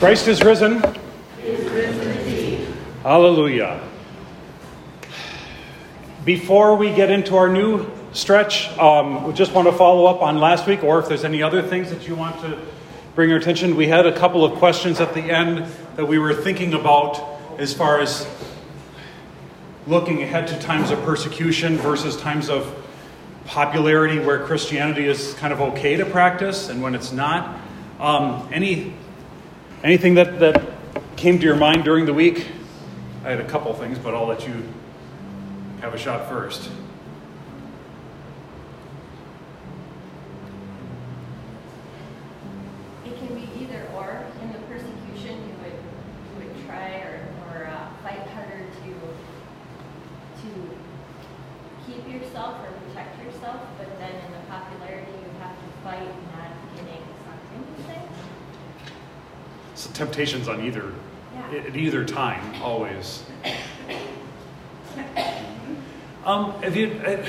Christ is risen. Hallelujah. Before we get into our new stretch, um, we just want to follow up on last week, or if there's any other things that you want to bring your attention. We had a couple of questions at the end that we were thinking about as far as looking ahead to times of persecution versus times of popularity where Christianity is kind of okay to practice and when it's not. Um, any anything that, that came to your mind during the week? I had a couple things, but I'll let you have a shot first. It can be either or. In the persecution, you would you would try or, or uh, fight harder to to keep yourself or protect yourself, but then in the popularity, you have to fight not getting sucked into things. On either Yeah. at either time, always. Um, have you, I,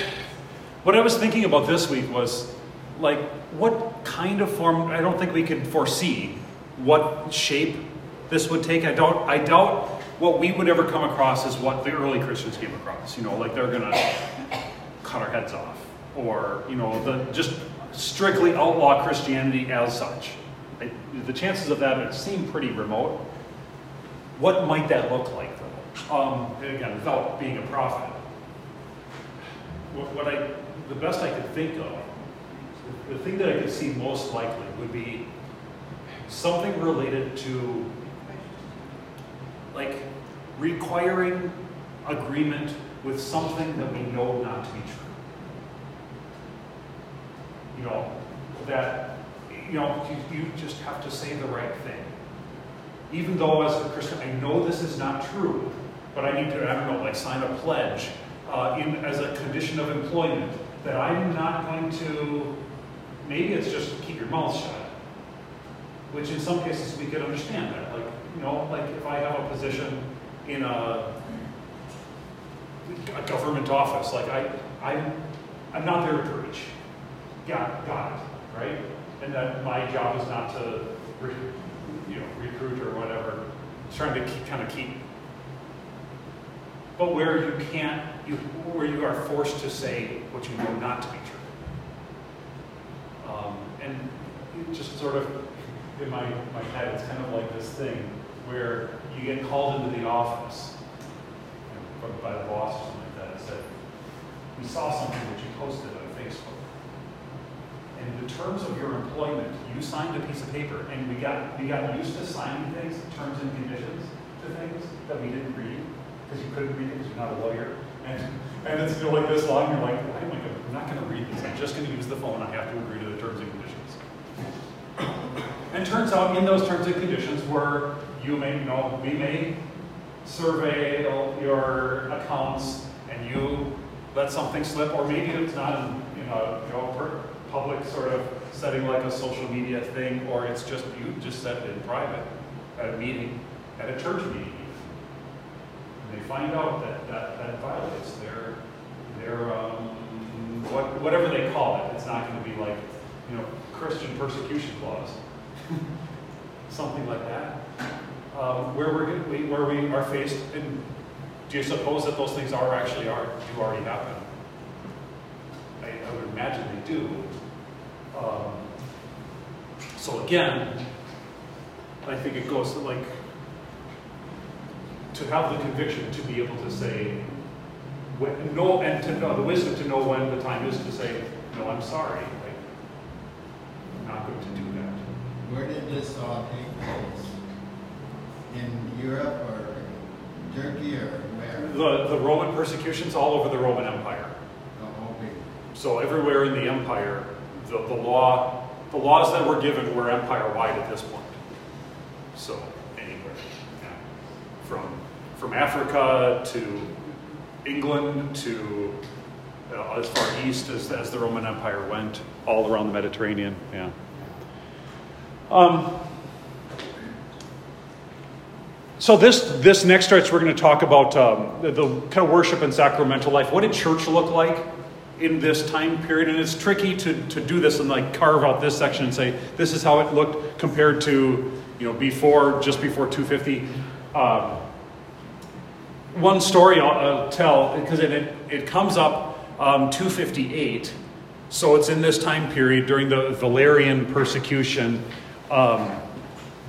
what I was thinking about this week was like, what kind of form? I don't think we could foresee what shape this would take. I doubt. I doubt what we would ever come across is what the early Christians came across. You know, like they're gonna cut our heads off, or you know, the just strictly outlaw Christianity as such. I, the chances of that seem pretty remote. What might that look like, though? Um, again, without being a prophet, what, what I, the best I could think of, the thing that I could see most likely would be something related to, like, requiring agreement with something that we know not to be true. You know, that, you know, you, you just have to say the right thing. Even though as a Christian, I know this is not true, but I need to, I don't know, like sign a pledge uh, in, as a condition of employment that I'm not going to, maybe it's just keep your mouth shut. Which in some cases we could understand that. Like, you know, like if I have a position in a, a government office, like I, I'm, I'm not there to preach. Got, got it, right? And that my job is not to, re, you know, recruit or whatever. It's trying to keep, kind of keep. But where you can't, you, where you are forced to say what you know not to be true. Um, and just sort of, in my, my head, it's kind of like this thing where you get called into the office you know, by the boss or something like that and said, we saw something that you posted in the terms of your employment, you signed a piece of paper, and we got we got used to signing things, terms and conditions to things that we didn't read because you couldn't read it because you're not a lawyer. And and it's know, like this long, you're like, why am I gonna, I'm not going to read this. I'm just going to use the phone. I have to agree to the terms and conditions. And turns out, in those terms and conditions, where you may you know we may survey your accounts and you let something slip, or maybe it's not in, in a you know, public sort of setting like a social media thing, or it's just you just said it in private at a meeting, at a church meeting. And they find out that that, that violates their their um, what, whatever they call it. It's not going to be like you know Christian persecution clause, something like that. Um, where we, where we are faced, do you suppose that those things are actually are do already happen? I, I would imagine they do. Um, so again, I think it goes to like to have the conviction to be able to say when, no, and to know the wisdom to know when the time is to say no. I'm sorry. Like, I'm not going to do that. Where did this all take place? In Europe or Turkey or where? The the Roman persecutions all over the Roman Empire. Oh, okay. So everywhere in the empire, the, the law, the laws that were given were empire-wide at this point. So anywhere, yeah. from from Africa to England to uh, as far east as, as the Roman Empire went, all around the Mediterranean. Yeah. Um, so this this next stretch, we're going to talk about um, the, the kind of worship and sacramental life. What did church look like in this time period? And it's tricky to, to do this and like carve out this section and say this is how it looked compared to you know, before, just before 250. Um, one story I'll uh, tell, because it, it, it, comes up um, 258, so it's in this time period during the Valerian persecution. Um,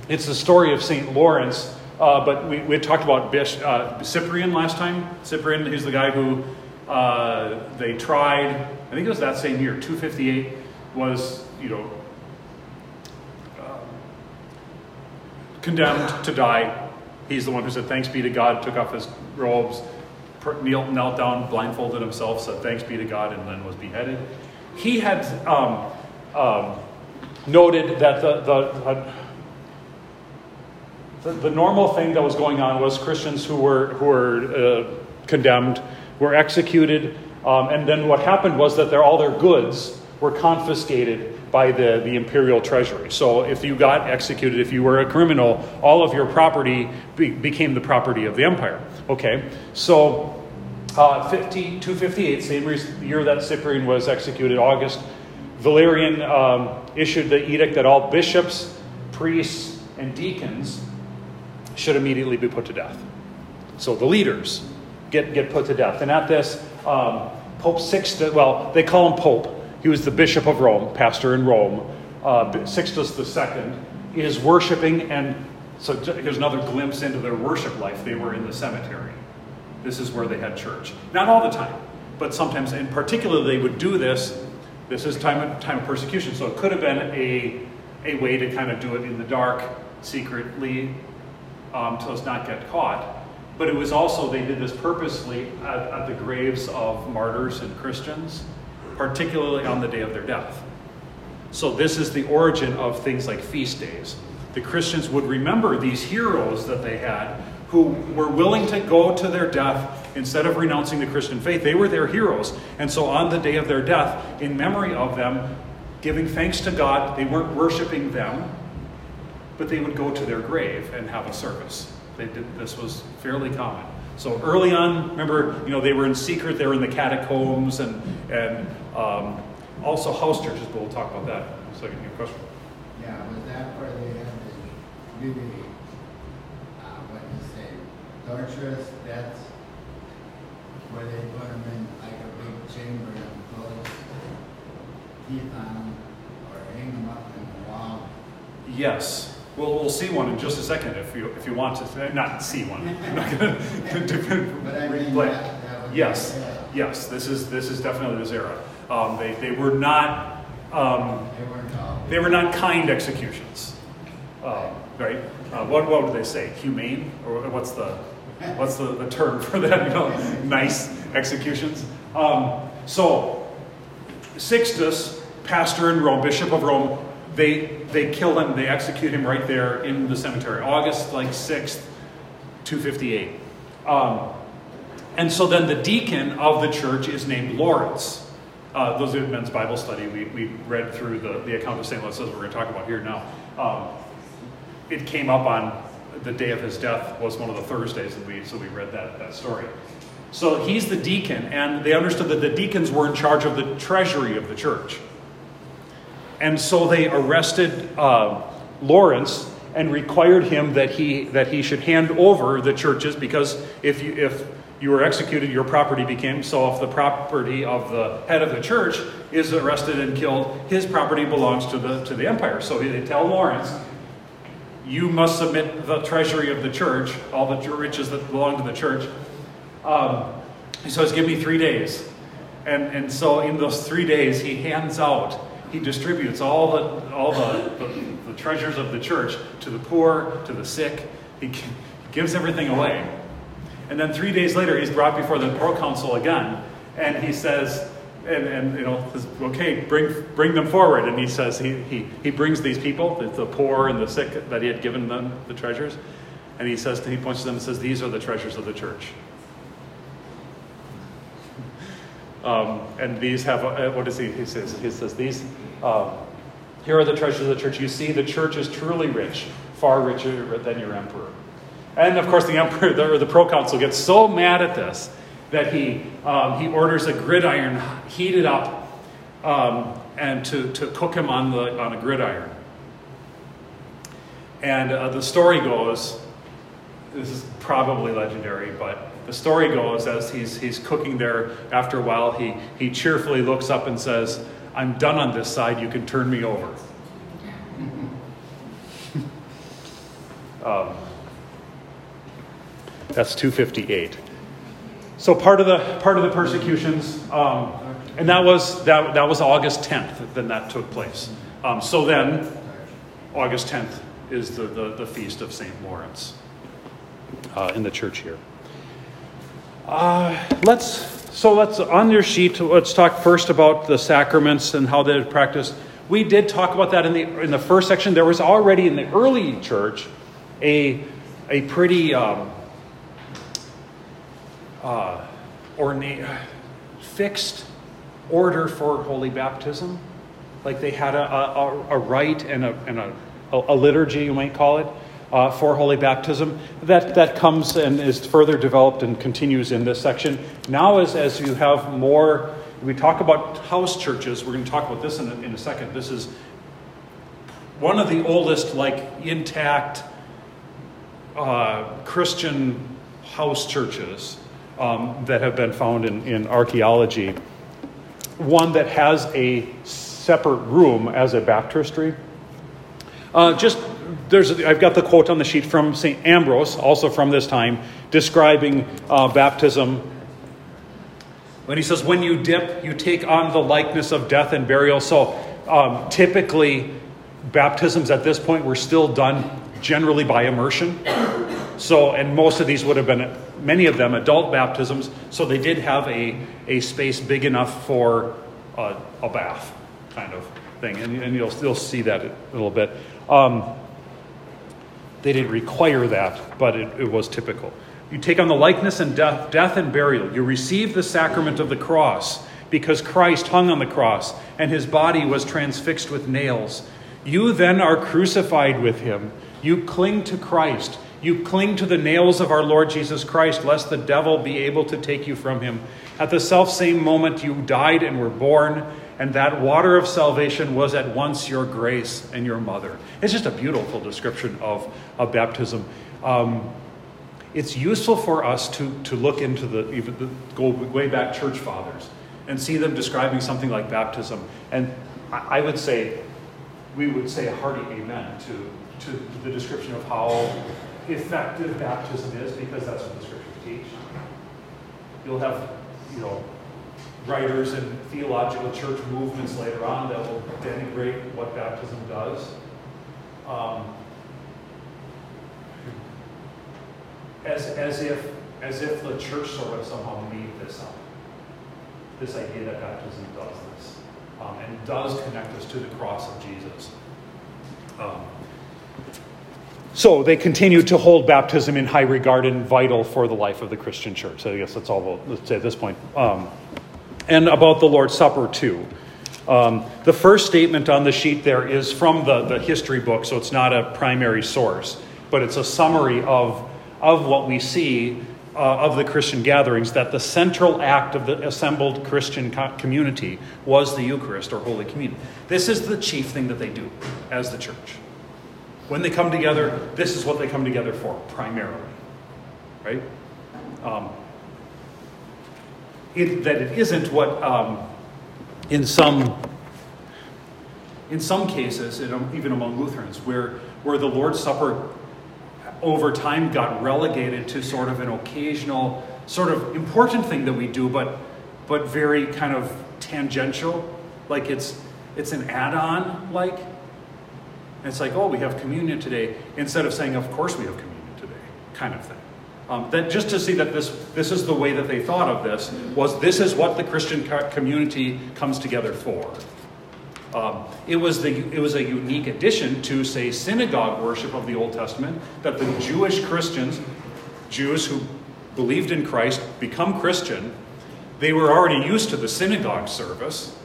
it's the story of St. Lawrence, uh, but we, we talked about Bish, uh, Cyprian last time. Cyprian, he's the guy who uh, they tried, I think it was that same year, 258, was, you know, uh, condemned to die. He's the one who said, Thanks be to God, took off his robes, knelt, knelt down, blindfolded himself, said, Thanks be to God, and then was beheaded. He had um, um, noted that the, the, the, the, normal thing that was going on was Christians who were, who were uh, condemned were executed, um, and then what happened was that all their goods were confiscated by the, the imperial treasury. So if you got executed, if you were a criminal, all of your property be, became the property of the empire. Okay, so uh, 50, 258, same year that Cyprian was executed, August, Valerian um, issued the edict that all bishops, priests, and deacons should immediately be put to death. So the leaders get, get put to death. And at this, um, Pope Sixtus, well, they call him Pope. He was the Bishop of Rome, pastor in Rome. Uh, Sixtus II is worshiping, and so here's another glimpse into their worship life. They were in the cemetery. This is where they had church. Not all the time, but sometimes, in particular, they would do this. This is time of, time of persecution, so it could have been a, a way to kind of do it in the dark, secretly, um, to not get caught. But it was also, they did this purposely at, at the graves of martyrs and Christians, particularly on the day of their death. So, this is the origin of things like feast days. The Christians would remember these heroes that they had who were willing to go to their death instead of renouncing the Christian faith. They were their heroes. And so, on the day of their death, in memory of them, giving thanks to God, they weren't worshiping them, but they would go to their grave and have a service. They did, this was fairly common. So early on, remember, you know, they were in secret. They were in the catacombs and and um, also house churches. But we'll talk about that in a second. Your question? Yeah, was that where they had the really, uh, what do you say, torturous deaths, where they put them in like a big chamber and close teeth on them, or hang them up in the wall? Yes. Well, we'll see one in just a second if you if you want to. Not see one. I'm not going to replay. Yes, yes. This is this is definitely this era. Um, they they were not. Um, they were not kind executions, uh, right? Uh, what what would they say? Humane, or what's the what's the, the term for that? You know, nice executions. Um, so, Sixtus, pastor in Rome, bishop of Rome, they, they kill him, they execute him right there in the cemetery, August like 6th, 258. Um, and so then the deacon of the church is named Lawrence. Uh, those are men's Bible study. We, we read through the, the account of St. Lawrence, we're going to talk about here now. Um, it came up on the day of his death was one of the Thursdays, and we, so we read that, that story. So he's the deacon, and they understood that the deacons were in charge of the treasury of the church. And so they arrested uh, Lawrence and required him that he, that he should hand over the churches because if you, if you were executed, your property became so if the property of the head of the church is arrested and killed, his property belongs to the, to the empire. So they tell Lawrence, you must submit the treasury of the church, all the riches that belong to the church. Um, he says, give me three days. And, and so in those three days, he hands out he distributes all the, all the, the, the treasures of the church to the poor, to the sick. He gives everything away. And then three days later, he's brought before the proconsul again, and he says, and, and you know, okay, bring, bring them forward. And he says, he, he, he brings these people, the, poor and the sick, that he had given them the treasures. And he says, he points to them and says, These are the treasures of the church. Um, and these have, uh, what does he, he says? He says, these, uh, here are the treasures of the church. You see, the church is truly rich, far richer than your emperor. And of course, the emperor, the, or the proconsul, gets so mad at this that he, um, he orders a gridiron heated up um, and to, to cook him on, the, on a gridiron. And uh, the story goes this is probably legendary, but the story goes as he's, he's cooking there, after a while, he, he cheerfully looks up and says, I'm done on this side, you can turn me over. um, that's 258. So part of the part of the persecutions, um, and that was that, that was August 10th. Then that took place. Um, so then, August 10th is the, the, the feast of Saint Lawrence uh, in the church here. Uh, let's so let's on your sheet. Let's talk first about the sacraments and how they're practiced. We did talk about that in the in the first section. There was already in the early church a a pretty um, uh, ornate, fixed order for holy baptism. Like they had a, a, a rite and, a, and a, a liturgy, you might call it, uh, for holy baptism. That, that comes and is further developed and continues in this section. Now, as, as you have more, we talk about house churches, we're going to talk about this in a, in a second. This is one of the oldest, like, intact uh, Christian house churches um, that have been found in, in archaeology. One that has a separate room as a baptistry. Uh, just there's I've got the quote on the sheet from St. Ambrose, also from this time, describing uh, baptism. When he says, When you dip, you take on the likeness of death and burial. So um, typically, baptisms at this point were still done generally by immersion. So, and most of these would have been, many of them, adult baptisms. So they did have a, a space big enough for a, a bath kind of thing. And, and you'll still see that a little bit. Um, they didn't require that, but it, it was typical. You take on the likeness and death, death and burial. You receive the sacrament of the cross because Christ hung on the cross and his body was transfixed with nails. You then are crucified with him. You cling to Christ. You cling to the nails of our Lord Jesus Christ, lest the devil be able to take you from him. At the self same moment, you died and were born and that water of salvation was at once your grace and your mother. It's just a beautiful description of, of baptism. Um, it's useful for us to, to look into the, even the, go way back church fathers and see them describing something like baptism. And I, I would say, we would say a hearty amen to, to the description of how effective baptism is because that's what the scriptures teach. You'll have, you know, writers and theological church movements later on that will denigrate what baptism does. Um, as, as, if, as if the church sort of somehow made this up. This idea that baptism does this um, and does connect us to the cross of Jesus. Um, so they continue to hold baptism in high regard and vital for the life of the Christian church. So I guess that's all we'll let's say at this point. Um, and about the Lord's Supper, too. Um, the first statement on the sheet there is from the, the history book, so it's not a primary source, but it's a summary of, of what we see uh, of the Christian gatherings that the central act of the assembled Christian co- community was the Eucharist or Holy Communion. This is the chief thing that they do as the church. When they come together, this is what they come together for, primarily. Right? Um, it, that it isn't what um, in some in some cases, even among Lutherans, where where the Lord's Supper over time got relegated to sort of an occasional, sort of important thing that we do, but but very kind of tangential, like it's it's an add-on, like. it's like, oh, we have communion today, instead of saying, of course we have communion today, kind of thing. Um, that just to see that this, this is the way that they thought of this was this is what the Christian community comes together for. Um, it, was the, it was a unique addition to, say, synagogue worship of the Old Testament that the Jewish Christians, Jews who believed in Christ, become Christian, they were already used to the synagogue service,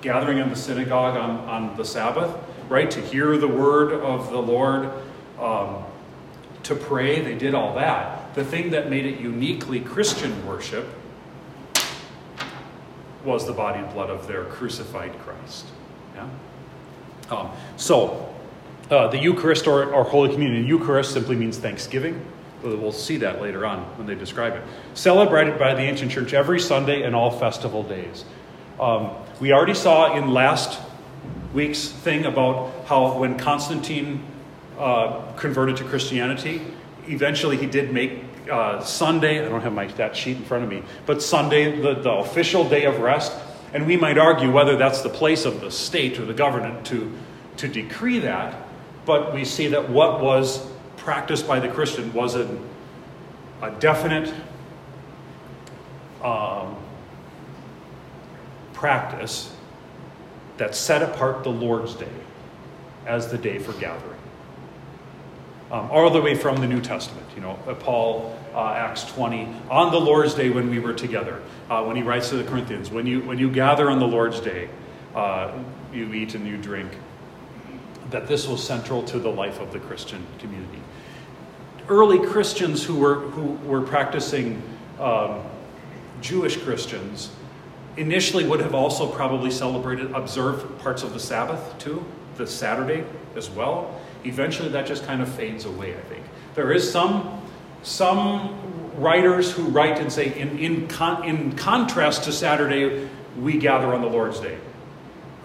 gathering in the synagogue on, on the Sabbath, right, to hear the word of the Lord. Um, to pray, they did all that. The thing that made it uniquely Christian worship was the body and blood of their crucified Christ. Yeah? Um, so, uh, the Eucharist or, or Holy Communion. Eucharist simply means thanksgiving. We'll see that later on when they describe it. Celebrated by the ancient church every Sunday and all festival days. Um, we already saw in last week's thing about how when Constantine uh, converted to Christianity, eventually he did make uh, Sunday, I don't have my, that sheet in front of me, but Sunday, the, the official day of rest. And we might argue whether that's the place of the state or the government to, to decree that, but we see that what was practiced by the Christian was a, a definite um, practice that set apart the Lord's Day as the day for gathering. Um, all the way from the New Testament, you know, uh, Paul, uh, Acts 20, on the Lord's Day when we were together, uh, when he writes to the Corinthians, when you, when you gather on the Lord's Day, uh, you eat and you drink, that this was central to the life of the Christian community early Christians who were, who were practicing um, Jewish Christians initially would have also probably celebrated, observed parts of the Sabbath too, the Saturday as well. Eventually, that just kind of fades away, I think. There is some, some writers who write and say, in, in, con, in contrast to Saturday, we gather on the Lord's Day.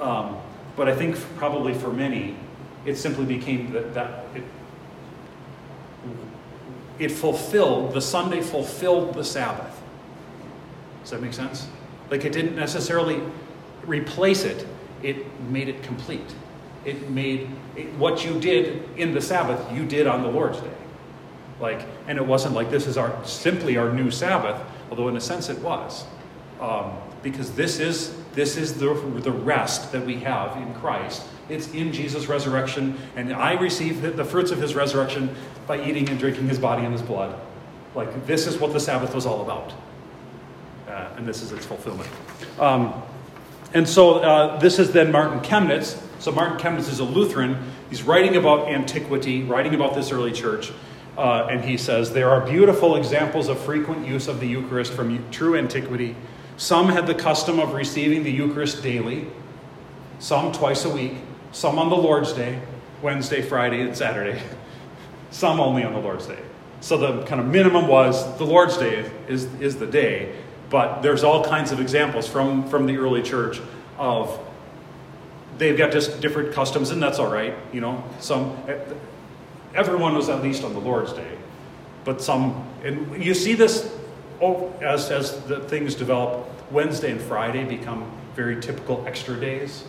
Um, but I think probably for many, it simply became that, that it, it fulfilled, the Sunday fulfilled the Sabbath. Does that make sense? Like it didn't necessarily replace it, it made it complete. It made it, what you did in the Sabbath, you did on the Lord's Day. Like, and it wasn't like this is our simply our new Sabbath, although in a sense it was, um, because this is this is the the rest that we have in Christ it's in Jesus' resurrection, and I receive the fruits of his resurrection by eating and drinking his body and his blood. Like, this is what the Sabbath was all about. Uh, and this is its fulfillment. Um, and so, uh, this is then Martin Chemnitz. So, Martin Chemnitz is a Lutheran. He's writing about antiquity, writing about this early church. Uh, and he says, There are beautiful examples of frequent use of the Eucharist from true antiquity. Some had the custom of receiving the Eucharist daily, some twice a week, some on the Lord's Day, Wednesday, Friday, and Saturday. Some only on the Lord's Day. So the kind of minimum was the Lord's Day is, is the day, but there's all kinds of examples from, from the early church of they've got just different customs, and that's all right. You know, some everyone was at least on the Lord's Day, but some, and you see this oh, as as the things develop. Wednesday and Friday become very typical extra days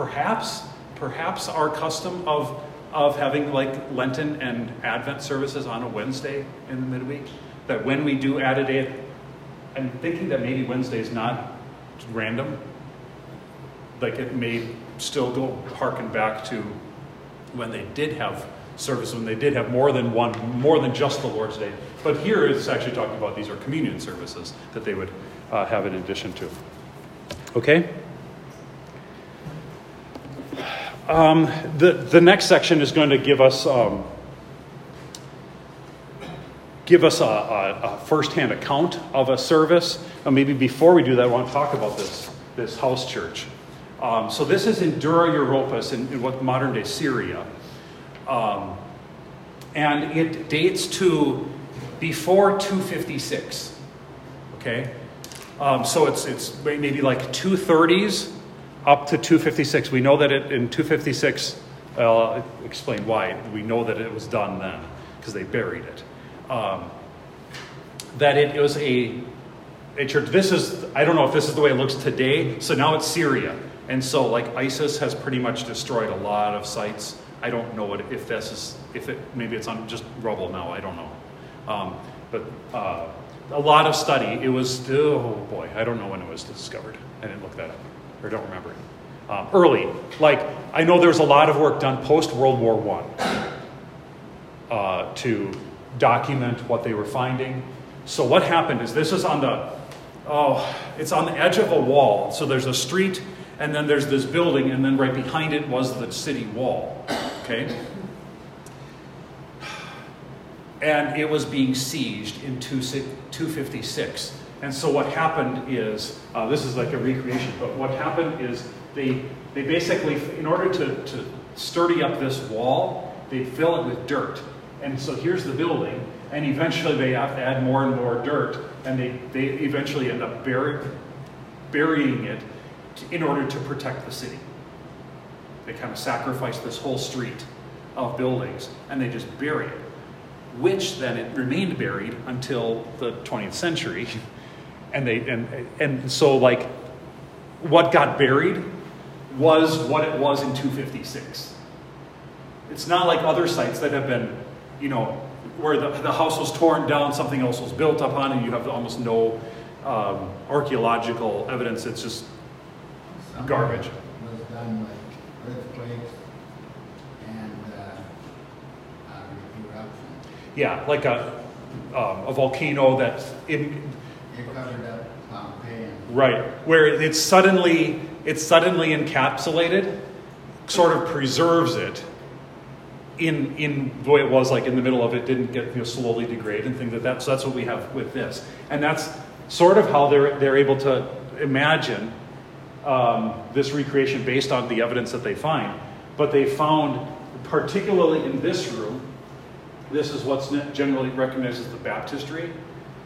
perhaps, perhaps our custom of, of having like Lenten and Advent services on a Wednesday in the midweek, that when we do add a day, I'm thinking that maybe Wednesday is not random. Like it may still go harken back to when they did have service, when they did have more than one, more than just the Lord's Day. But here it's actually talking about these are communion services that they would uh, have in addition to. Okay? Um, the, the next section is going to give us, um, give us a, a, a firsthand account of a service. And maybe before we do that, I want to talk about this, this house church. Um, so this is in Dura Europos in, in what modern day Syria. Um, and it dates to before 256. Okay? Um, so it's, it's maybe like 230s up to 256. We know that it, in 256, I'll explain why. We know that it was done then because they buried it. Um, that it, it was a, a church. This is, I don't know if this is the way it looks today. So now it's Syria. And so, like, ISIS has pretty much destroyed a lot of sites. I don't know what, if this is, if it, maybe it's on just rubble now. I don't know. Um, but uh, a lot of study. It was, still, oh boy, I don't know when it was discovered. I didn't look that up or don't remember. Um, early, like I know there's a lot of work done post World War One uh, to document what they were finding. So what happened is this is on the oh, it's on the edge of a wall. So there's a street, and then there's this building, and then right behind it was the city wall. Okay. And it was being sieged in 256. And so what happened is, uh, this is like a recreation, but what happened is they, they basically, in order to, to sturdy up this wall, they'd fill it with dirt. And so here's the building, and eventually they have to add more and more dirt, and they, they eventually end up bury, burying it in order to protect the city. They kind of sacrifice this whole street of buildings, and they just bury it, which then it remained buried until the 20th century. And they and and so like what got buried was what it was in 256. It's not like other sites that have been, you know, where the, the house was torn down, something else was built upon, and you have almost no um, archaeological evidence. It's just Garbage. Was done with earthquakes and, uh, uh, eruption. yeah, like a um, a volcano that's in It covered up Pompeii right where it's suddenly it's suddenly encapsulated, sort of preserves it in in the way it was like in the middle of it didn't get you know, slowly degrade and things like that. So that's what we have with this, and that's sort of how they're they're able to imagine um, this recreation based on the evidence that they find. But they found, particularly in this room, this is what's generally recognized as the baptistry.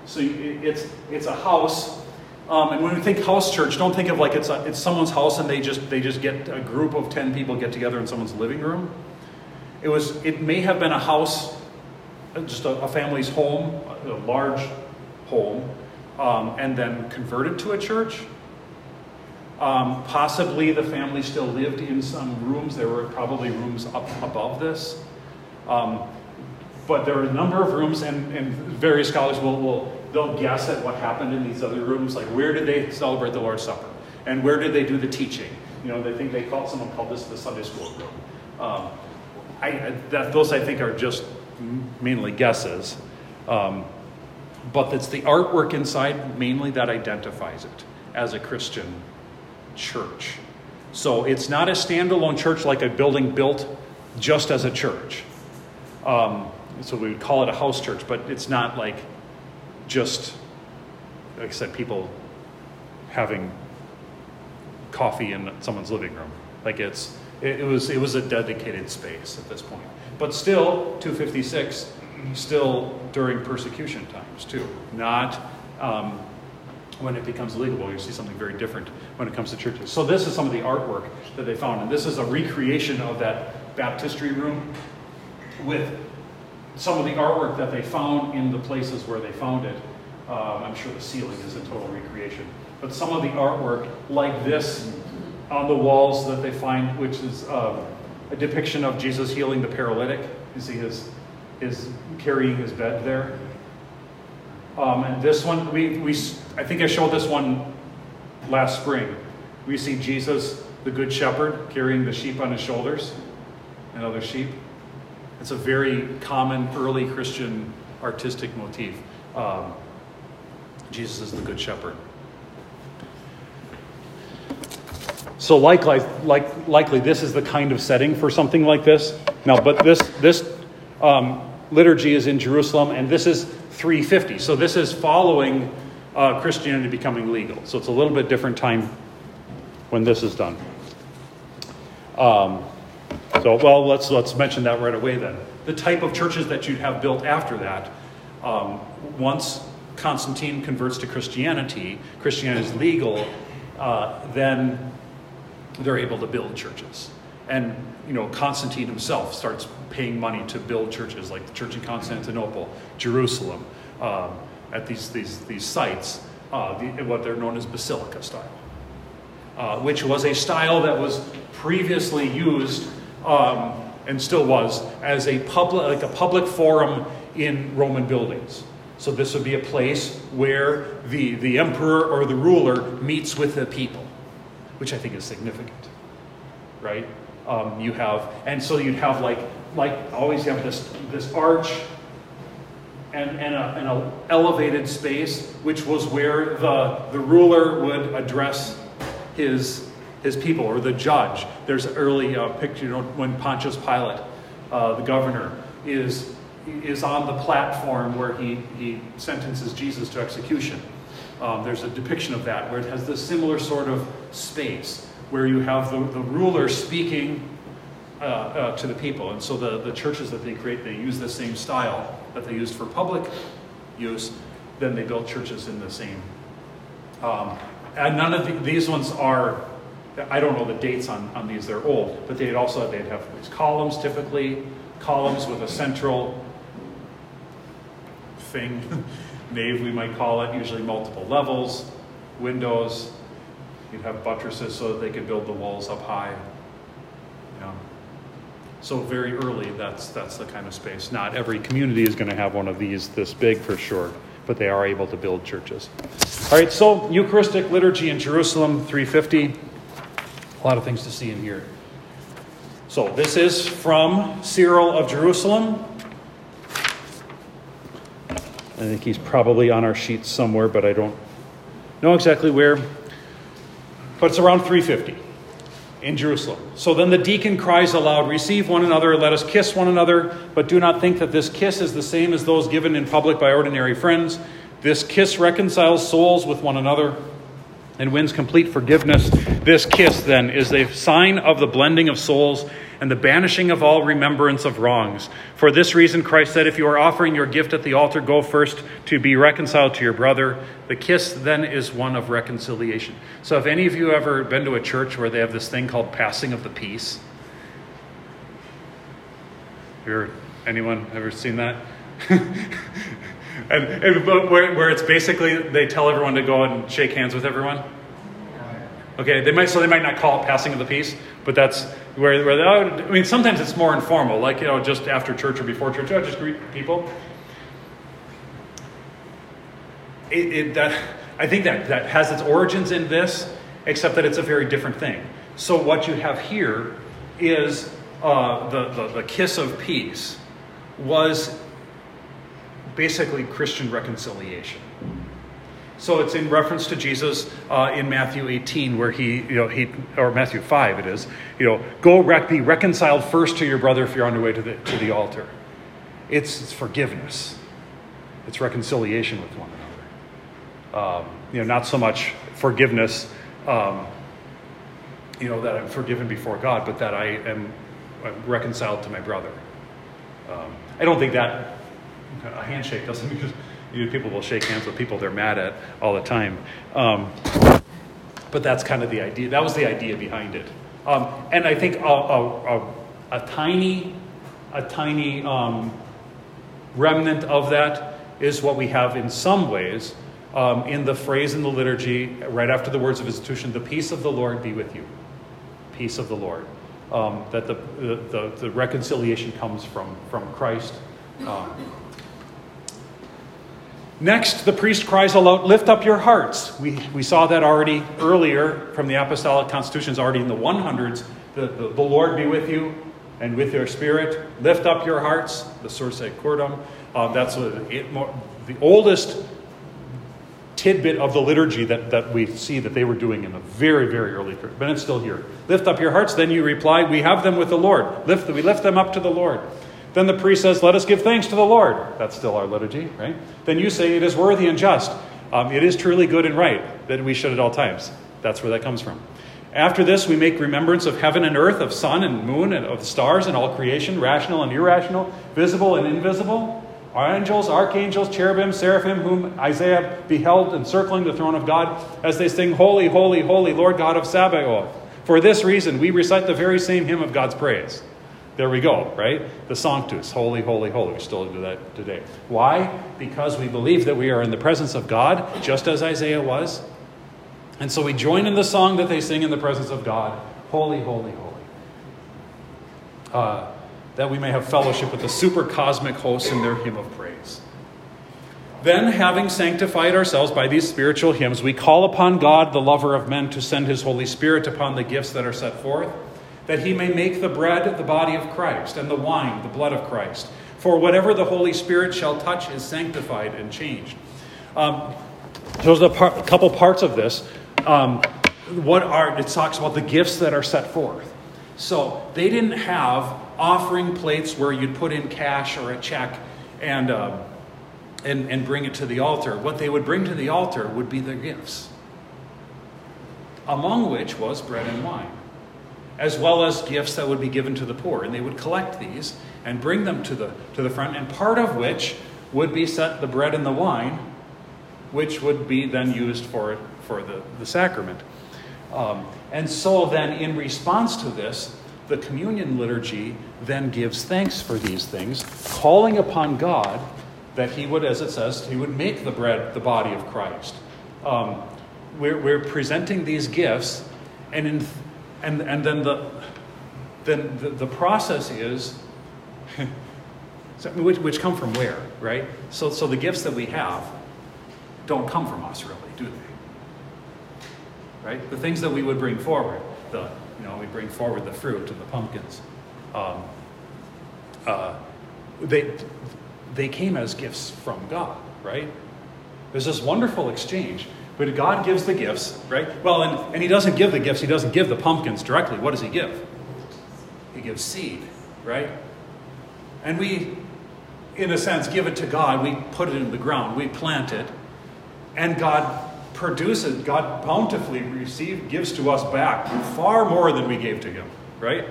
So it's it's a house, um, and when we think house church, don't think of like it's a, it's someone's house and they just they just get a group of ten people get together in someone's living room. It was it may have been a house, uh, just a, a family's home, a large home, um, and then converted to a church. Um, possibly the family still lived in some rooms. There were probably rooms up above this. Um, but there are a number of rooms, and, and various scholars will, will they'll guess at what happened in these other rooms. Like where did they celebrate the Lord's Supper, and where did they do the teaching? You know, they think they called someone called this the Sunday school room. Um, I, that, those I think are just mainly guesses, um, but it's the artwork inside mainly that identifies it as a Christian church. So it's not a standalone church like a building built just as a church. Um, so we would call it a house church, but it's not like just, like I said, people having coffee in someone's living room. Like it's, it, it was, it was a dedicated space at this point. But still, 256, still during persecution times too. Not um, when it becomes legal. You see something very different when it comes to churches. So this is some of the artwork that they found, and this is a recreation of that baptistry room with some of the artwork that they found in the places where they found it. Um, I'm sure the ceiling is a total recreation. But some of the artwork, like this on the walls that they find, which is um, a depiction of Jesus healing the paralytic. You see his, his carrying his bed there. Um, and this one, we, we, I think I showed this one last spring. We see Jesus, the Good Shepherd, carrying the sheep on his shoulders and other sheep. It's a very common early Christian artistic motif. Um, Jesus is the Good Shepherd. So likely, like, likely, this is the kind of setting for something like this. Now, but this this um, liturgy is in Jerusalem, and this is 350. So this is following uh, Christianity becoming legal. So it's a little bit different time when this is done. Um, so, well, let's let's mention that right away then. The type of churches that you'd have built after that, um, once Constantine converts to Christianity, Christianity is legal, uh, then they're able to build churches. And you know, Constantine himself starts paying money to build churches, like the church in Constantinople, Jerusalem, um, at these these these sites, uh, the, what they're known as basilica style, uh, which was a style that was previously used um, and still was as a public like a public forum in Roman buildings. So this would be a place where the the emperor or the ruler meets with the people which I think is significant, right? Um, you have, and so you'd have like, like always have this this arch and, and, a, elevated space, which was where the, the ruler would address his, his people or the judge. There's an early uh, picture you know, when Pontius Pilate, uh, the governor, is, is on the platform where he, he sentences Jesus to execution. Um, there's a depiction of that where it has this similar sort of space where you have the, the ruler speaking uh, uh, to the people. And so the, the churches that they create, they use the same style that they used for public use. Then they built churches in the same. Um, and none of the, these ones are, I don't know the dates on, on these, they're old, but they'd also, they'd have these columns typically, columns with a central thing, nave we might call it, usually multiple levels, windows. You'd have buttresses so that they could build the walls up high. So very early, that's that's the kind of space. Not every community is going to have one of these this big for sure, but they are able to build churches. All right, so Eucharistic liturgy in Jerusalem, 350. A lot of things to see in here. So this is from Cyril of Jerusalem. I think he's probably on our sheet somewhere, but I don't know exactly where. But it's around 350 in Jerusalem. So then the deacon cries aloud, Receive one another, let us kiss one another, but do not think that this kiss is the same as those given in public by ordinary friends. This kiss reconciles souls with one another and wins complete forgiveness. This kiss, then, is a sign of the blending of souls and the banishing of all remembrance of wrongs. For this reason, Christ said, If you are offering your gift at the altar, go first to be reconciled to your brother. The kiss then is one of reconciliation. So, have any of you ever been to a church where they have this thing called passing of the peace? Ever, anyone ever seen that? and, and where, where it's basically they tell everyone to go and shake hands with everyone. Okay, they might so they might not call it passing of the peace, but that's where, where I mean sometimes it's more informal, like you know just after church or before church, I oh, just greet people. It, it, that I think that that has its origins in this, except that it's a very different thing. So what you have here is uh, the, the the kiss of peace was basically Christian reconciliation. So it's in reference to Jesus uh, in Matthew 18, where he, you know, he, or Matthew 5 it is, you know, go be reconciled first to your brother if you're on your way to the, to the altar. It's, it's forgiveness, it's reconciliation with one another. Um, you know, not so much forgiveness, um, you know, that I'm forgiven before God, but that I am reconciled to my brother. Um, I don't think that a handshake doesn't you people will shake hands with people they're mad at all the time. Um, but that's kind of the idea. That was the idea behind it. Um, and I think a, a, a, a tiny, a tiny um, remnant of that is what we have in some ways um, in the phrase in the liturgy right after the words of institution: "The peace of the Lord be with you." Peace of the Lord. Um, that the, the, the, reconciliation comes from, from Christ. Um, Next, the priest cries aloud, Lift up your hearts. We, we saw that already earlier from the Apostolic Constitutions, already in the 100s. The, the, the Lord be with you and with your spirit. Lift up your hearts, the Sursum Corda. Uh, that's a, it, the oldest tidbit of the liturgy that, that we see that they were doing in a very, very early period. But it's still here. Lift up your hearts. Then you reply, We have them with the Lord. Lift, we lift them up to the Lord. Then the priest says, Let us give thanks to the Lord. That's still our liturgy, right? Then you say, It is worthy and just. Um, it is truly good and right that we should at all times. That's where that comes from. After this, we make remembrance of heaven and earth, of sun and moon, and of the stars and all creation, rational and irrational, visible and invisible, Our angels, archangels, cherubim, seraphim, whom Isaiah beheld encircling the throne of God, as they sing, Holy, holy, holy, Lord God of Sabaoth. For this reason, we recite the very same hymn of God's praise. There we go, right? The Sanctus, holy, holy, holy. We still do that today. Why? Because we believe that we are in the presence of God, just as Isaiah was. And so we join in the song that they sing in the presence of God Holy, holy, holy. Uh, that we may have fellowship with the super cosmic hosts in their hymn of praise. Then, having sanctified ourselves by these spiritual hymns, we call upon God, the lover of men, to send his Holy Spirit upon the gifts that are set forth that he may make the bread the body of Christ, and the wine the blood of Christ. For whatever the Holy Spirit shall touch is sanctified and changed. Um, there's a, par- couple parts of this. Um, what are it talks about the gifts that are set forth. So they didn't have offering plates where you'd put in cash or a check and, uh, and, and bring it to the altar. What they would bring to the altar would be their gifts, among which was bread and wine. As well as gifts that would be given to the poor. And they would collect these and bring them to the, to the front, and part of which would be set the bread and the wine, which would be then used for, for the, the sacrament. Um, and so then, in response to this, the communion liturgy then gives thanks for these things, calling upon God that He would, as it says, He would make the bread the body of Christ. Um, we're, we're presenting these gifts, and, in, and, and then, the, then the, the process is, which, which come from where, right? So, so the gifts that we have don't come from us, really, do they? Right? The things that we would bring forward, the, you know, we bring forward the fruit and the pumpkins. Um, uh, they, they came as gifts from God, right? There's this wonderful exchange. But God gives the gifts, right? Well, and, and He doesn't give the gifts, He doesn't give the pumpkins directly. What does He give? He gives seed, right? And we, in a sense, give it to God. We put it in the ground, we plant it, and God produces, God bountifully receives, gives to us back far more than we gave to Him, right?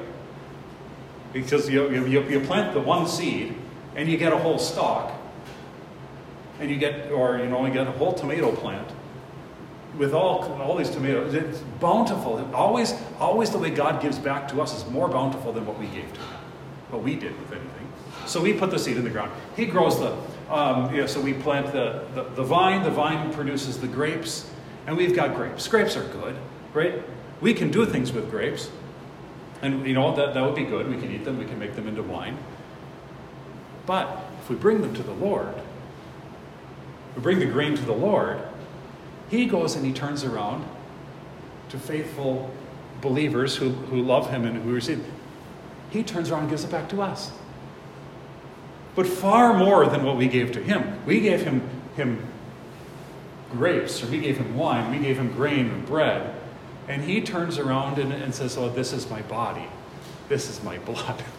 Because you, you, you plant the one seed and you get a whole stalk, and you get, or you know, you get a whole tomato plant with all, all these tomatoes. It's bountiful. Always, always the way God gives back to us is more bountiful than what we gave to Him, what we did with anything. So we put the seed in the ground. He grows the, um, yeah, so we plant the, the, the vine. The vine produces the grapes, and we've got grapes. Grapes are good, right? We can do things with grapes. And, you know, that, that would be good. We can eat them. We can make them into wine. But if we bring them to the Lord, we bring the grain to the Lord, he goes and he turns around to faithful believers who, who love him and who receive. He turns around and gives it back to us. But far more than what we gave to him. We gave him, him grapes, or we gave him wine, we gave him grain and bread. And he turns around and, and says, Oh, this is my body. This is my blood.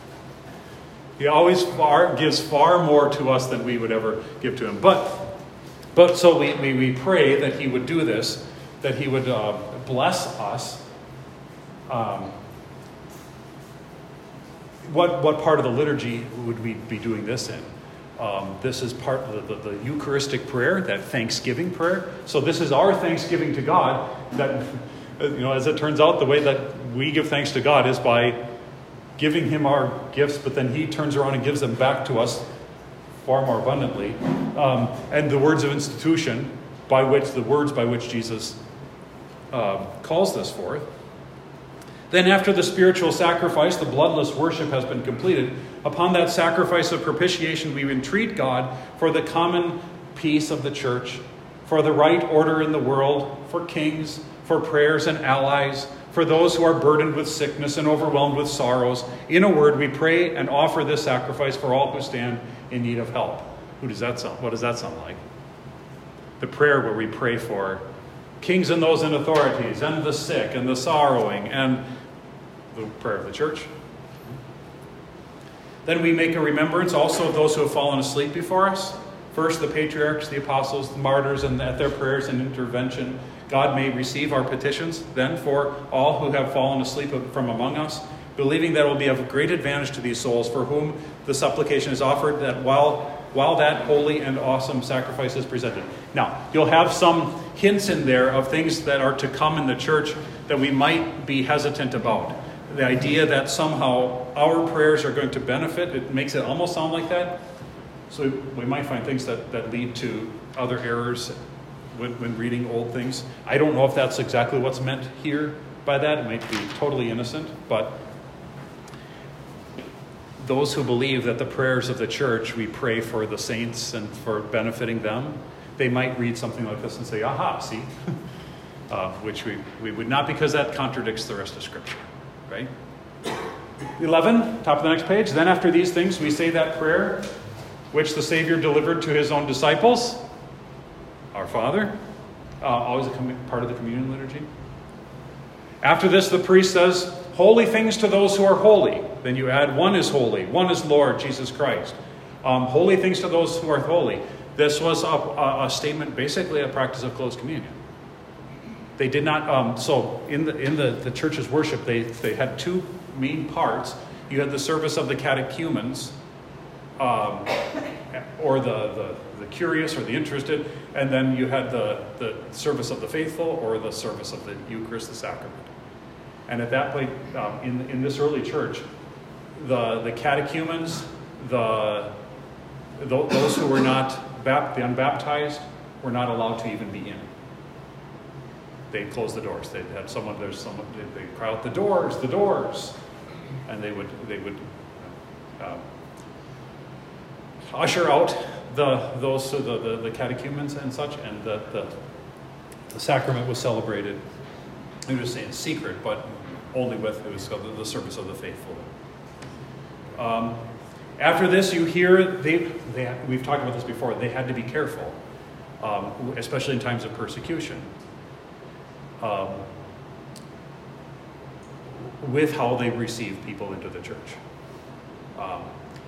He always far, gives far more to us than we would ever give to him. But but so we, we, we pray that he would do this, that he would uh, bless us. Um, what, what part of the liturgy would we be doing this in? Um, this is part of the, the, the, Eucharistic prayer, that thanksgiving prayer. So this is our thanksgiving to God. That you know, as it turns out, the way that we give thanks to God is by giving Him our gifts, but then He turns around and gives them back to us far more abundantly, um, and the words of institution by which the words by which Jesus uh, calls this forth. Then, after the spiritual sacrifice, the bloodless worship has been completed. Upon that sacrifice of propitiation, we entreat God for the common peace of the church, for the right order in the world, for kings, for prayers and allies, for those who are burdened with sickness and overwhelmed with sorrows. In a word, we pray and offer this sacrifice for all who stand in need of help. Who does that sound? What does that sound like? The prayer where we pray for kings and those in authorities, and the sick, and the sorrowing, and the prayer of the church. Then we make a remembrance also of those who have fallen asleep before us. First, the patriarchs, the apostles, the martyrs, and at their prayers and intervention, God may receive our petitions. Then, for all who have fallen asleep from among us, believing that it will be of great advantage to these souls for whom the supplication is offered, that while, while that holy and awesome sacrifice is presented. Now, you'll have some hints in there of things that are to come in the church that we might be hesitant about. The idea that somehow our prayers are going to benefit, it makes it almost sound like that. So we might find things that, that lead to other errors when, when reading old things. I don't know if that's exactly what's meant here by that. It might be totally innocent, but those who believe that the prayers of the church, we pray for the saints and for benefiting them, they might read something like this and say, aha, see? uh, which we, we would not because that contradicts the rest of Scripture, right? 11, top of the next page. Then after these things, we say that prayer which the Savior delivered to his own disciples. Our Father, uh, always a com- part of the communion liturgy. After this, the priest says, Holy things to those who are holy. Then you add, One is holy, one is Lord, Jesus Christ. Um, holy things to those who are holy. This was a, a, a statement, basically a practice of close communion. They did not, um, so in the, in the, the church's worship, they, they had two main parts. You had the service of the catechumens, um, or the, the, the curious or the interested, and then you had the, the service of the faithful or the service of the Eucharist, the sacrament. And at that point, um, in, in this early church, the, the catechumens, the, tho- those who were not bap- the unbaptized, were not allowed to even be in. They'd close the doors. They'd have someone, there's someone, they'd cry out, the doors, the doors. And they would, they would um, usher out the, those, the, the, the catechumens and such, and the, the, the sacrament was celebrated, I'm just saying secret, but only with, it was the, the service of the faithful. Um, after this, you hear, they, they, we've talked about this before, they had to be careful, um, especially in times of persecution, um, with how they receive people into the church. Um,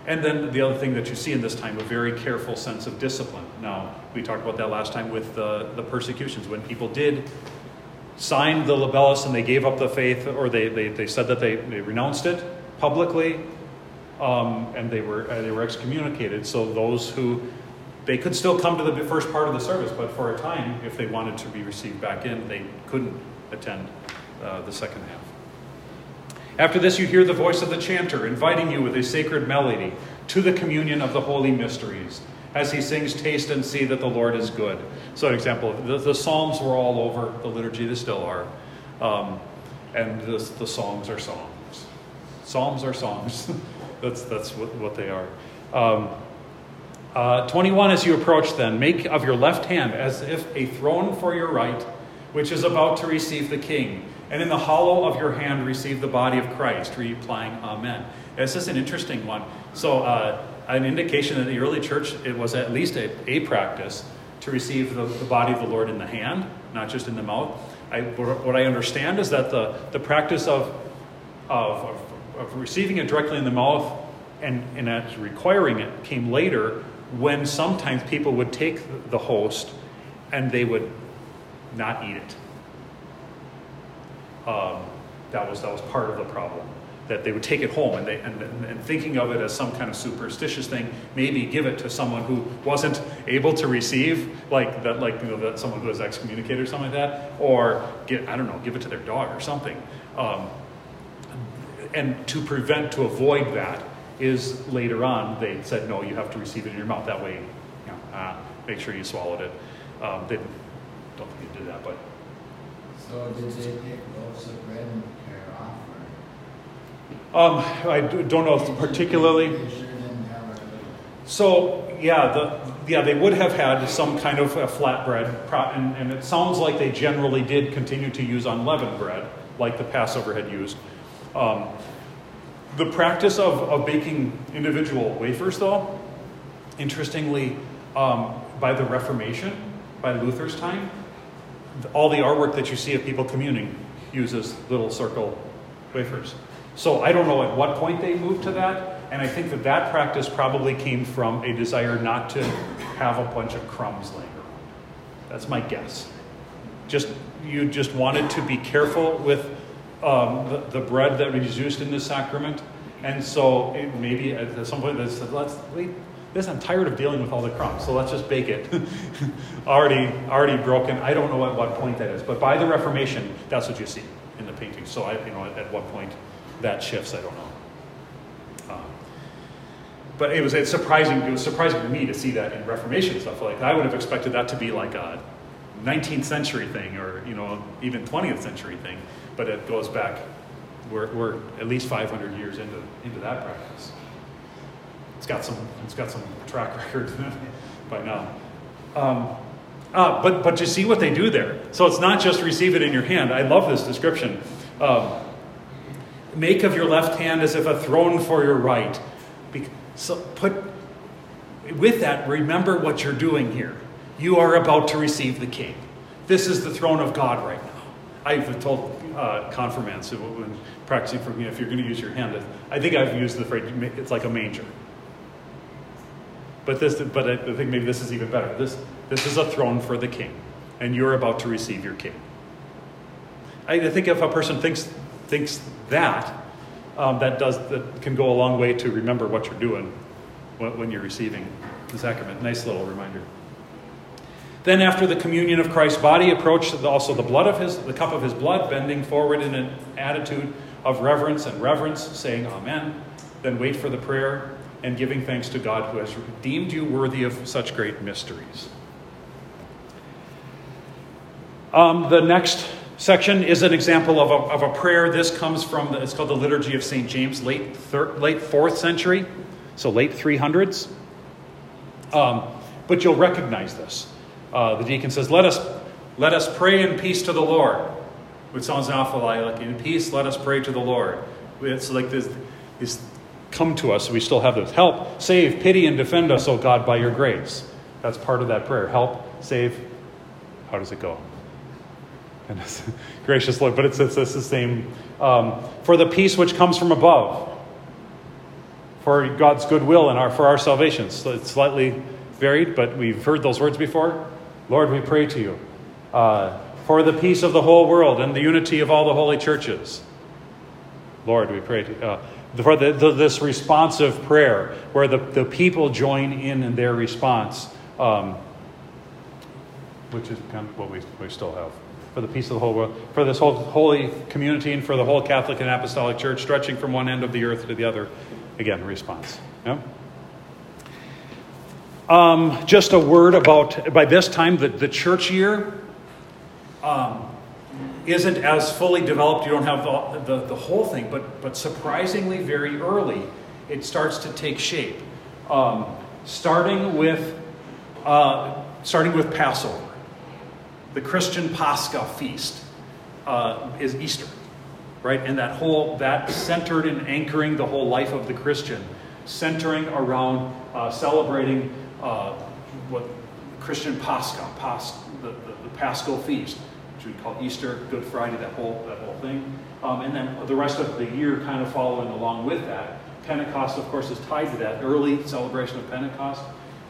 and then the other thing that you see in this time, a very careful sense of discipline. Now, we talked about that last time with the, the persecutions, when people did sign the libellus and they gave up the faith, or they, they, they said that they, they renounced it publicly, um, and they were, uh, they were excommunicated. So those who, they could still come to the first part of the service, but for a time, if they wanted to be received back in, they couldn't attend uh, the second half. After this, you hear the voice of the chanter inviting you with a sacred melody to the communion of the holy mysteries as he sings, Taste and see that the Lord is good. So, an example, the, the Psalms were all over the liturgy, they still are. Um, and the, the songs are songs. Psalms are songs. that's that's what, what they are. Um, uh, 21, as you approach, then, make of your left hand as if a throne for your right, which is about to receive the king and in the hollow of your hand receive the body of Christ, replying Amen. This is an interesting one. So, uh, an indication that the early church, it was at least a, a practice to receive the, the, body of the Lord in the hand, not just in the mouth. I, what I understand is that the, the practice of, of, of, of receiving it directly in the mouth and, and actually requiring it came later when sometimes people would take the host and they would not eat it um, that was that was part of the problem. That they would take it home and, they, and, and thinking of it as some kind of superstitious thing, maybe give it to someone who wasn't able to receive, like that, like you know, that someone who was excommunicated or something like that, or get I don't know, give it to their dog or something. Um, and to prevent, to avoid that, is later on they said no, you have to receive it in your mouth. That way, you know, uh, make sure you swallowed it. Um, they don't think they did that, but So did they take loaves of bread and tear off, Um, I do- don't know if particularly. They sure didn't have it. So yeah, the yeah they would have had some kind of a flatbread, and, and it sounds like they generally did continue to use unleavened bread, like the Passover had used. Um, the practice of, of baking individual wafers, though, interestingly, um, by the Reformation, by Luther's time, all the artwork that you see of people communing uses little circle wafers. So I don't know at what point they moved to that, and I think that that practice probably came from a desire not to have a bunch of crumbs laying around. That's my guess. Just you just wanted to be careful with um, the, the bread that was used in the sacrament, and so maybe at some point they said, "Let's wait." This I'm tired of dealing with all the crumbs, so let's just bake it. already, already broken. I don't know at what point that is, but by the Reformation, that's what you see in the painting. So I, you know, at, at what point that shifts, I don't know. Um, but it was it's surprising. It was surprising to me to see that in Reformation stuff. Like I would have expected that to be like a 19th century thing, or you know, even 20th century thing. But it goes back. We're, we're at least 500 years into into that practice. It's got some it's got some track record by now. Um, uh, but but you see what they do there. So it's not just receive it in your hand. I love this description. Um, Make of your left hand as if a throne for your right. Be- so put with that, remember what you're doing here. You are about to receive the king. This is the throne of God right now. I've told uh, confirmants when practicing for me, if you're going to use your hand, I think I've used the phrase, it's like a manger. But this, but I think maybe this is even better. This, this is a throne for the king, and you're about to receive your king. I think if a person thinks thinks that, um, that does that can go a long way to remember what you're doing when you're receiving the sacrament. Nice little reminder. Then, after the communion of Christ's body, approach also the blood of his, the cup of his blood, bending forward in an attitude of reverence and reverence, saying Amen. Then wait for the prayer and giving thanks to God who has deemed you worthy of such great mysteries. Um, the next section is an example of a, of a prayer. This comes from, the, it's called the Liturgy of St. James, late, thir- late 4th century, so late 300s. Um, but you'll recognize this. Uh, the deacon says, let us, let us pray in peace to the Lord. Which sounds an awful lot like, in peace, let us pray to the Lord. It's like this, this come to us. We still have this. Help, save, pity, and defend us, O God, by your grace. That's part of that prayer. Help, save. How does it go? Goodness. Gracious Lord, but it's, it's, it's the same. Um, for the peace which comes from above, for God's goodwill and our, for our salvation. So it's slightly varied, but we've heard those words before. Lord, we pray to you. Uh, for the peace of the whole world and the unity of all the holy churches. Lord, we pray to, uh, for the, the, this responsive prayer where the, the people join in in their response, um, which is kind of what we, we still have. For the peace of the whole world, for this whole holy community, and for the whole Catholic and Apostolic Church, stretching from one end of the earth to the other. Again, response. Yeah? Um, just a word about, by this time, the, the church year um, isn't as fully developed. You don't have the, the, the, whole thing, but, but surprisingly, very early, it starts to take shape. Um, starting, with, uh, starting with Passover. The Christian Pascha feast uh, is Easter, right? And that whole, that centered and anchoring the whole life of the Christian, centering around uh, celebrating uh, what Christian Pascha, Pas, the, the, the, Paschal feast, which we call Easter, Good Friday, that whole that whole thing, um, and then the rest of the year kind of following along with that. Pentecost, of course, is tied to that early celebration of Pentecost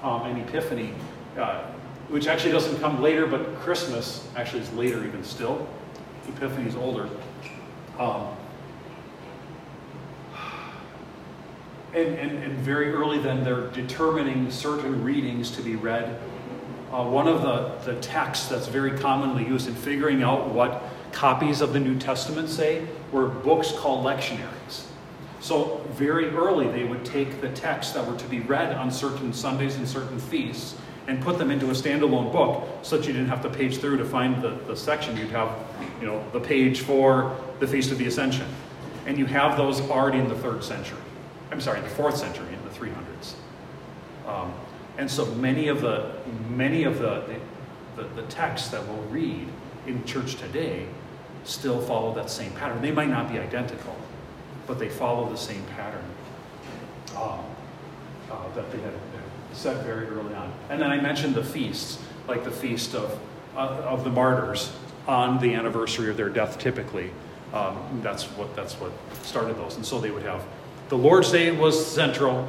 um, and Epiphany, uh, which actually doesn't come later, but Christmas actually is later even still. Epiphany is older. Um, and, and, and very early then they're determining certain readings to be read. Uh, one of the, the texts that's very commonly used in figuring out what copies of the New Testament say were books called lectionaries. So very early they would take the texts that were to be read on certain Sundays and certain feasts and put them into a standalone book so that you didn't have to page through to find the, the section. You'd have, you know, the page for the Feast of the Ascension. And you have those already in the third century. I'm sorry, the fourth century, in the 300s. Um, and so many of the many of the, the, the, texts that we'll read in church today still follow that same pattern. They might not be identical, but they follow the same pattern um, uh, that they had set very early on. And then I mentioned the feasts, like the feast of uh, of the martyrs on the anniversary of their death. Typically, um, that's what that's what started those. And so they would have the Lord's Day was central,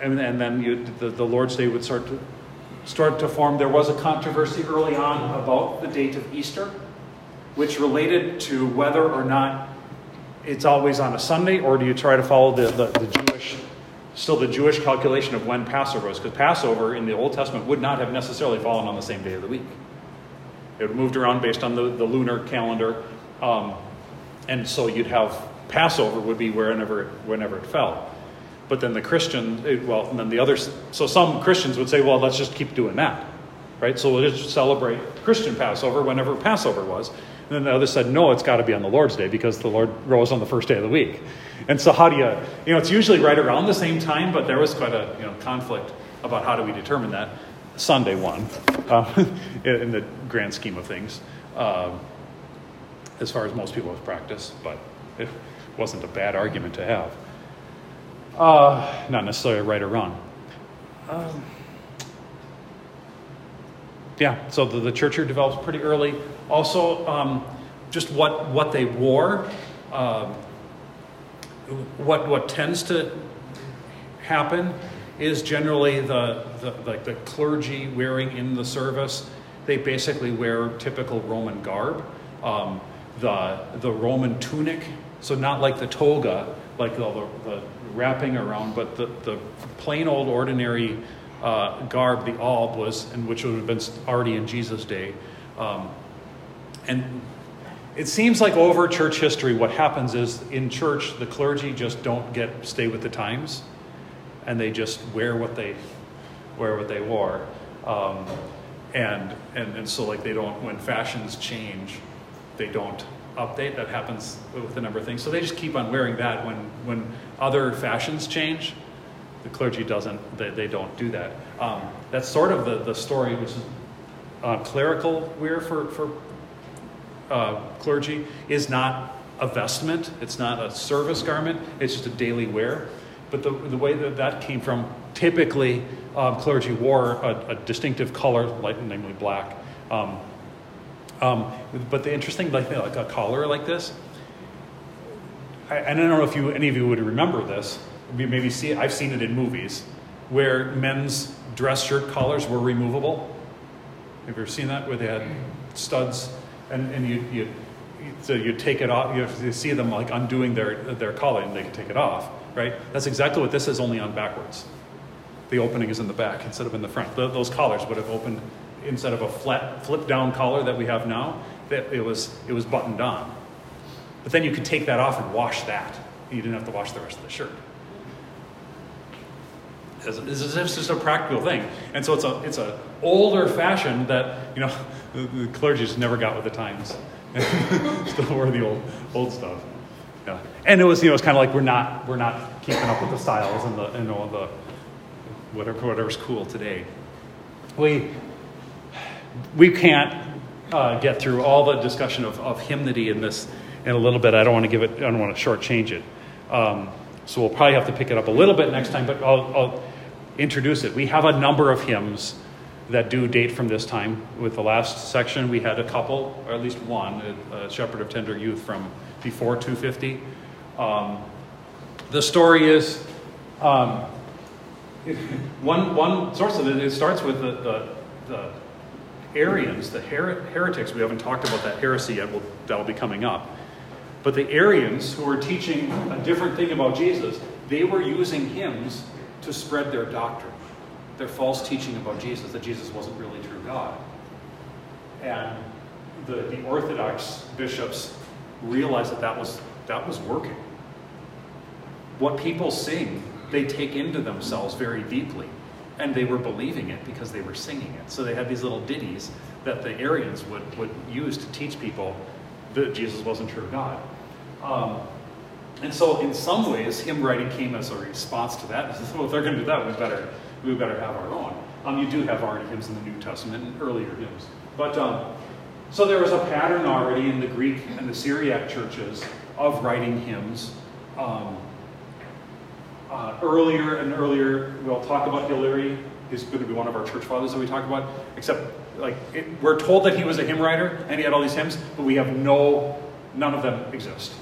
and, and then you, the, the Lord's Day would start to start to form. There was a controversy early on about the date of Easter, which related to whether or not it's always on a Sunday, or do you try to follow the, the, the Jewish, still the Jewish calculation of when Passover was? Because Passover in the Old Testament would not have necessarily fallen on the same day of the week. It moved around based on the, the lunar calendar. Um, and so you'd have Passover would be whenever it, whenever it fell. But then the Christian, it, well, and then the others, so some Christians would say, well, let's just keep doing that, right? So we'll just celebrate Christian Passover whenever Passover was. And then the others said, no, it's got to be on the Lord's Day because the Lord rose on the first day of the week. And so how do you, you know, it's usually right around the same time, but there was quite a, you know, conflict about how do we determine that. Sunday won uh, in the grand scheme of things, uh, as far as most people have practiced, but it wasn't a bad argument to have. Uh, not necessarily right or wrong. Um, yeah, so the, the church here develops pretty early. Also, um, just what, what they wore, uh, what, what tends to happen is generally the, the, like the clergy wearing in the service, they basically wear typical Roman garb. um, the, the Roman tunic, so not like the toga, like the, the, wrapping around, but the, the plain old ordinary uh, garb, the alb was, and which would have been already in Jesus' day. Um, and it seems like over church history, what happens is in church, the clergy just don't get stay with the times, and they just wear what they wear what they wore, um, and, and and so like they don't when fashions change, they don't update. That happens with a number of things. So they just keep on wearing that when when other fashions change. The clergy doesn't. They, they don't do that. Um, that's sort of the, the story, which is uh, clerical wear for for uh, clergy is not a vestment, it's not a service garment, it's just a daily wear. But the, the way that that came from, typically um, clergy wore a, a, distinctive color, like, namely black. Um, um, but the interesting, like, like a collar like this, I, and I don't know if you, any of you would remember this, maybe see I've seen it in movies, where men's dress shirt collars were removable. Have you ever seen that, where they had studs and, and you, you, so you take it off, you, see them like undoing their, their collar and they can take it off, right? That's exactly what this is, only on backwards. The opening is in the back instead of in the front. Those collars would have opened instead of a flat flip down collar that we have now, that it was, it was buttoned on. But then you could take that off and wash that. You didn't have to wash the rest of the shirt. This is just a practical thing. And so it's a it's a older fashion that, you know, the, the clergy just never got with the times. Still wear the old old stuff. Yeah. And it was, you know, it's kind of like we're not we're not keeping up with the styles and the and all the whatever whatever's cool today. We we can't uh, get through all the discussion of, of hymnody in this in a little bit. I don't want to give it. I don't want to shortchange it. Um, so we'll probably have to pick it up a little bit next time. But I'll, I'll introduce it. We have a number of hymns that do date from this time. With the last section, we had a couple, or at least one, a, Shepherd of Tender Youth from before 250. Um, the story is um, one, one source of it, it starts with the, the, the Arians, the her- heretics. We haven't talked about that heresy yet, we'll, that'll be coming up. But the Arians, who were teaching a different thing about Jesus, they were using hymns to spread their doctrine, their false teaching about Jesus, that Jesus wasn't really true God. And the, the Orthodox bishops realized that that was, that was working. What people sing, they take into themselves very deeply. And they were believing it because they were singing it. So they had these little ditties that the Arians would, would use to teach people that Jesus wasn't true God. Um, and so, in some ways, hymn writing came as a response to that. well, if they're going to do that, we better we better have our own. Um, you do have already hymns in the New Testament and earlier hymns, but um, so there was a pattern already in the Greek and the Syriac churches of writing hymns. Um, uh, earlier and earlier, we'll talk about Hilary. He's going to be one of our church fathers that we talk about. Except, like, it, we're told that he was a hymn writer and he had all these hymns, but we have no, none of them exist.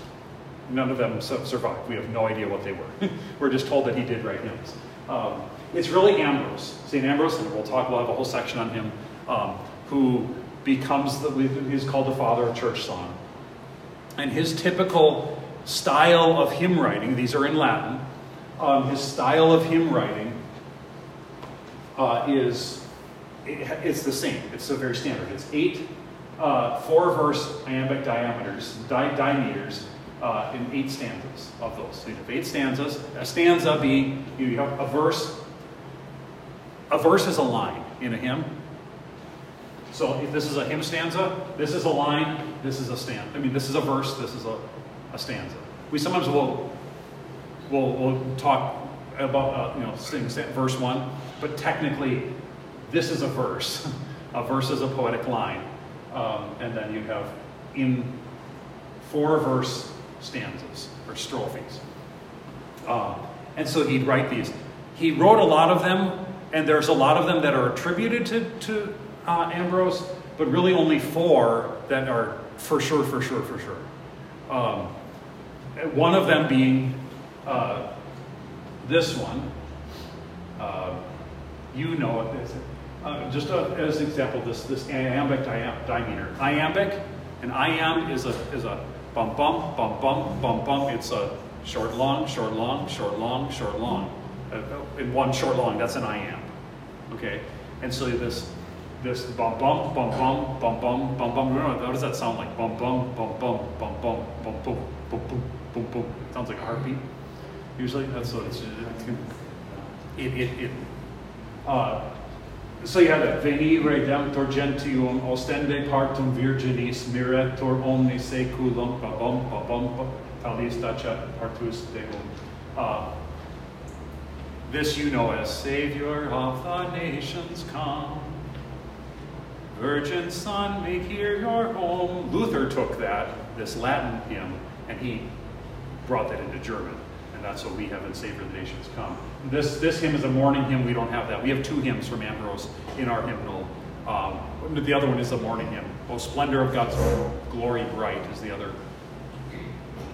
None of them survived. We have no idea what they were. We're just told that he did write hymns. Um, it's really Ambrose, St. Ambrose, and we'll talk, we'll have a whole section on him, um, who becomes, the, he's called the father of church song. And his typical style of hymn writing, these are in Latin, um, his style of hymn writing uh, is, it, it's the same. It's a very standard. It's eight uh, four verse iambic dimeters, di- uh, in eight stanzas of those. So you have eight stanzas. A stanza being you have a verse. A verse is a line in a hymn. So if this is a hymn stanza, this is a line, this is a stanza. I mean, this is a verse, this is a, a stanza. We sometimes will we'll, we'll talk about uh, you know verse one, but technically, this is a verse. a verse is a poetic line, um, and then you have in four verse stanzas or strophes. Um, and so he'd write these. He wrote a lot of them, and there's a lot of them that are attributed to, to uh, Ambrose, but really only four that are for sure, for sure, for sure. Um, one of them being uh, this one. Uh, you know it. Uh, just uh, as an example, this, this iambic dimeter. Iambic An iamb is a is a bum bum bum bum bum bum. It's a short long short long short long short long. Uh, uh, in one short long, that's an iamb. Okay, and so this this bum bum bum bum bum bum bum bum. How does that sound like? Bum bum bum bum bum bum bum boom boom boom. Sounds like a heartbeat. Usually, that's what it's. It it it. Uh, so you have that veni redemptor gentium ostende partum virginis miretur omni seculum babum babum talis decet partus deum. Uh, this you know as Savior of the nations come. Virgin Son, make here your home. Luther took that, this Latin hymn, and he brought that into German. And that's what we have in Savior of the Nations Come. This, this hymn is a morning hymn. We don't have that. We have two hymns from Ambrose in our hymnal. Um, the other one is the morning hymn. Oh, Splendor of God's Glory Bright is the other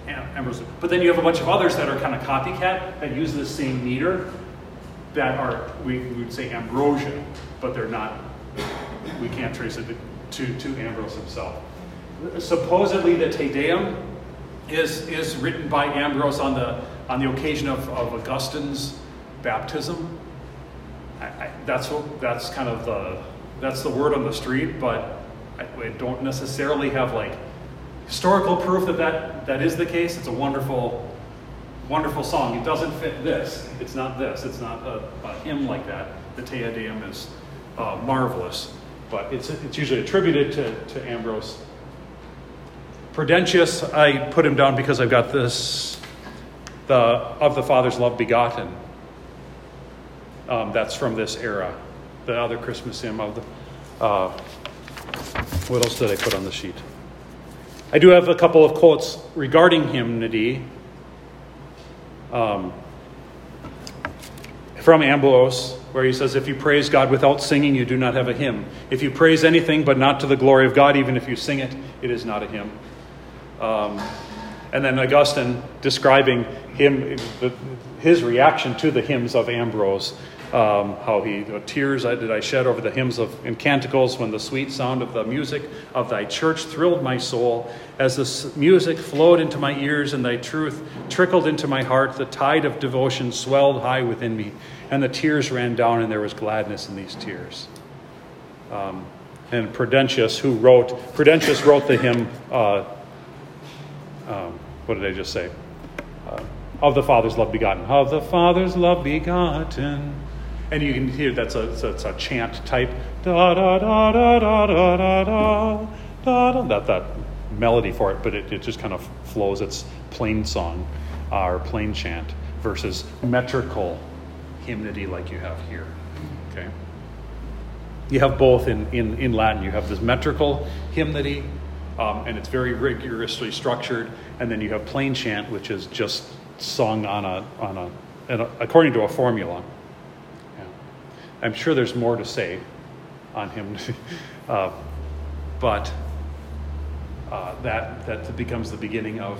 Ambrose. But then you have a bunch of others that are kind of copycat that use the same meter that are, we, we would say Ambrosian, but they're not, we can't trace it to, to Ambrose himself. Supposedly the Te Deum is, is written by Ambrose on the, on the occasion of, of Augustine's baptism. I, I, that's, what, that's kind of the, that's the word on the street, but I, I don't necessarily have like historical proof that, that that is the case. It's a wonderful wonderful song. It doesn't fit this. It's not this. It's not a, a hymn like that. The Te Deum is uh, marvelous, but it's, it's usually attributed to, to Ambrose. Prudentius, I put him down because I've got this, the of the Father's love begotten. Um, that's from this era. The other Christmas hymn of the. Uh, what else did I put on the sheet? I do have a couple of quotes regarding hymnody um, from Ambrose, where he says, If you praise God without singing, you do not have a hymn. If you praise anything but not to the glory of God, even if you sing it, it is not a hymn. Um, and then Augustine describing him, his reaction to the hymns of Ambrose um, how he tears did I shed over the hymns of and canticles when the sweet sound of the music of thy church thrilled my soul. As the music flowed into my ears and thy truth trickled into my heart the tide of devotion swelled high within me and the tears ran down and there was gladness in these tears. Um, and Prudentius who wrote Prudentius wrote the hymn uh, um, what did I just say uh, of the Father's love begotten of the Father's love begotten and you can hear that's a, a chant type da da da da da da da da da that that melody for it, but it, it just kind of flows. It's plain song uh, or plain chant versus metrical hymnody like you have here. Okay. You have both in, in, in Latin. You have this metrical hymnody, um, and it's very rigorously structured, and then you have plain chant, which is just sung on a on a, a according to a formula. I'm sure there's more to say on him, uh, but uh, that that becomes the beginning of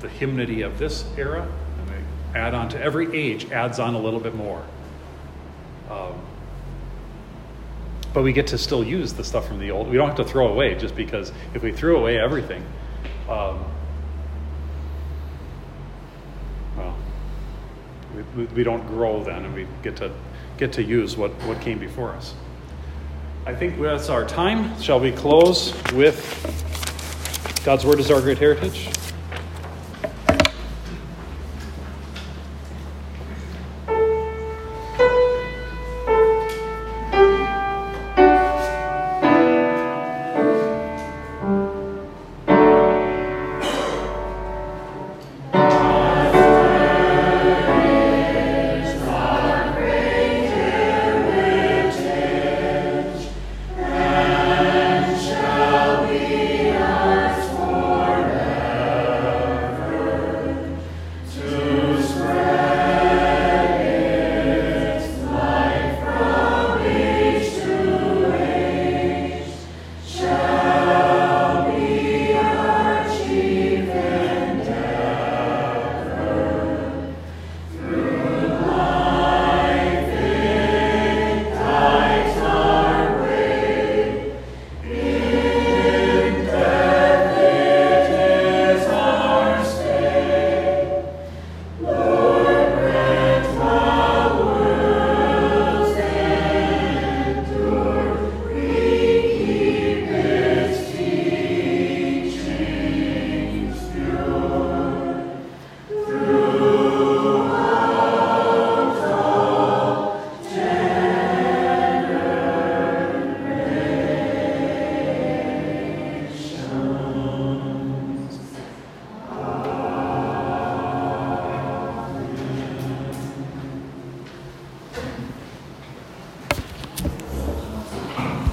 the hymnody of this era, and they add on to every age adds on a little bit more. Um, but we get to still use the stuff from the old. We don't have to throw away just because if we threw away everything, um, well, we, we don't grow then, and we get to get to use what, what came before us. I think that's our time. Shall we close with God's Word is our great heritage?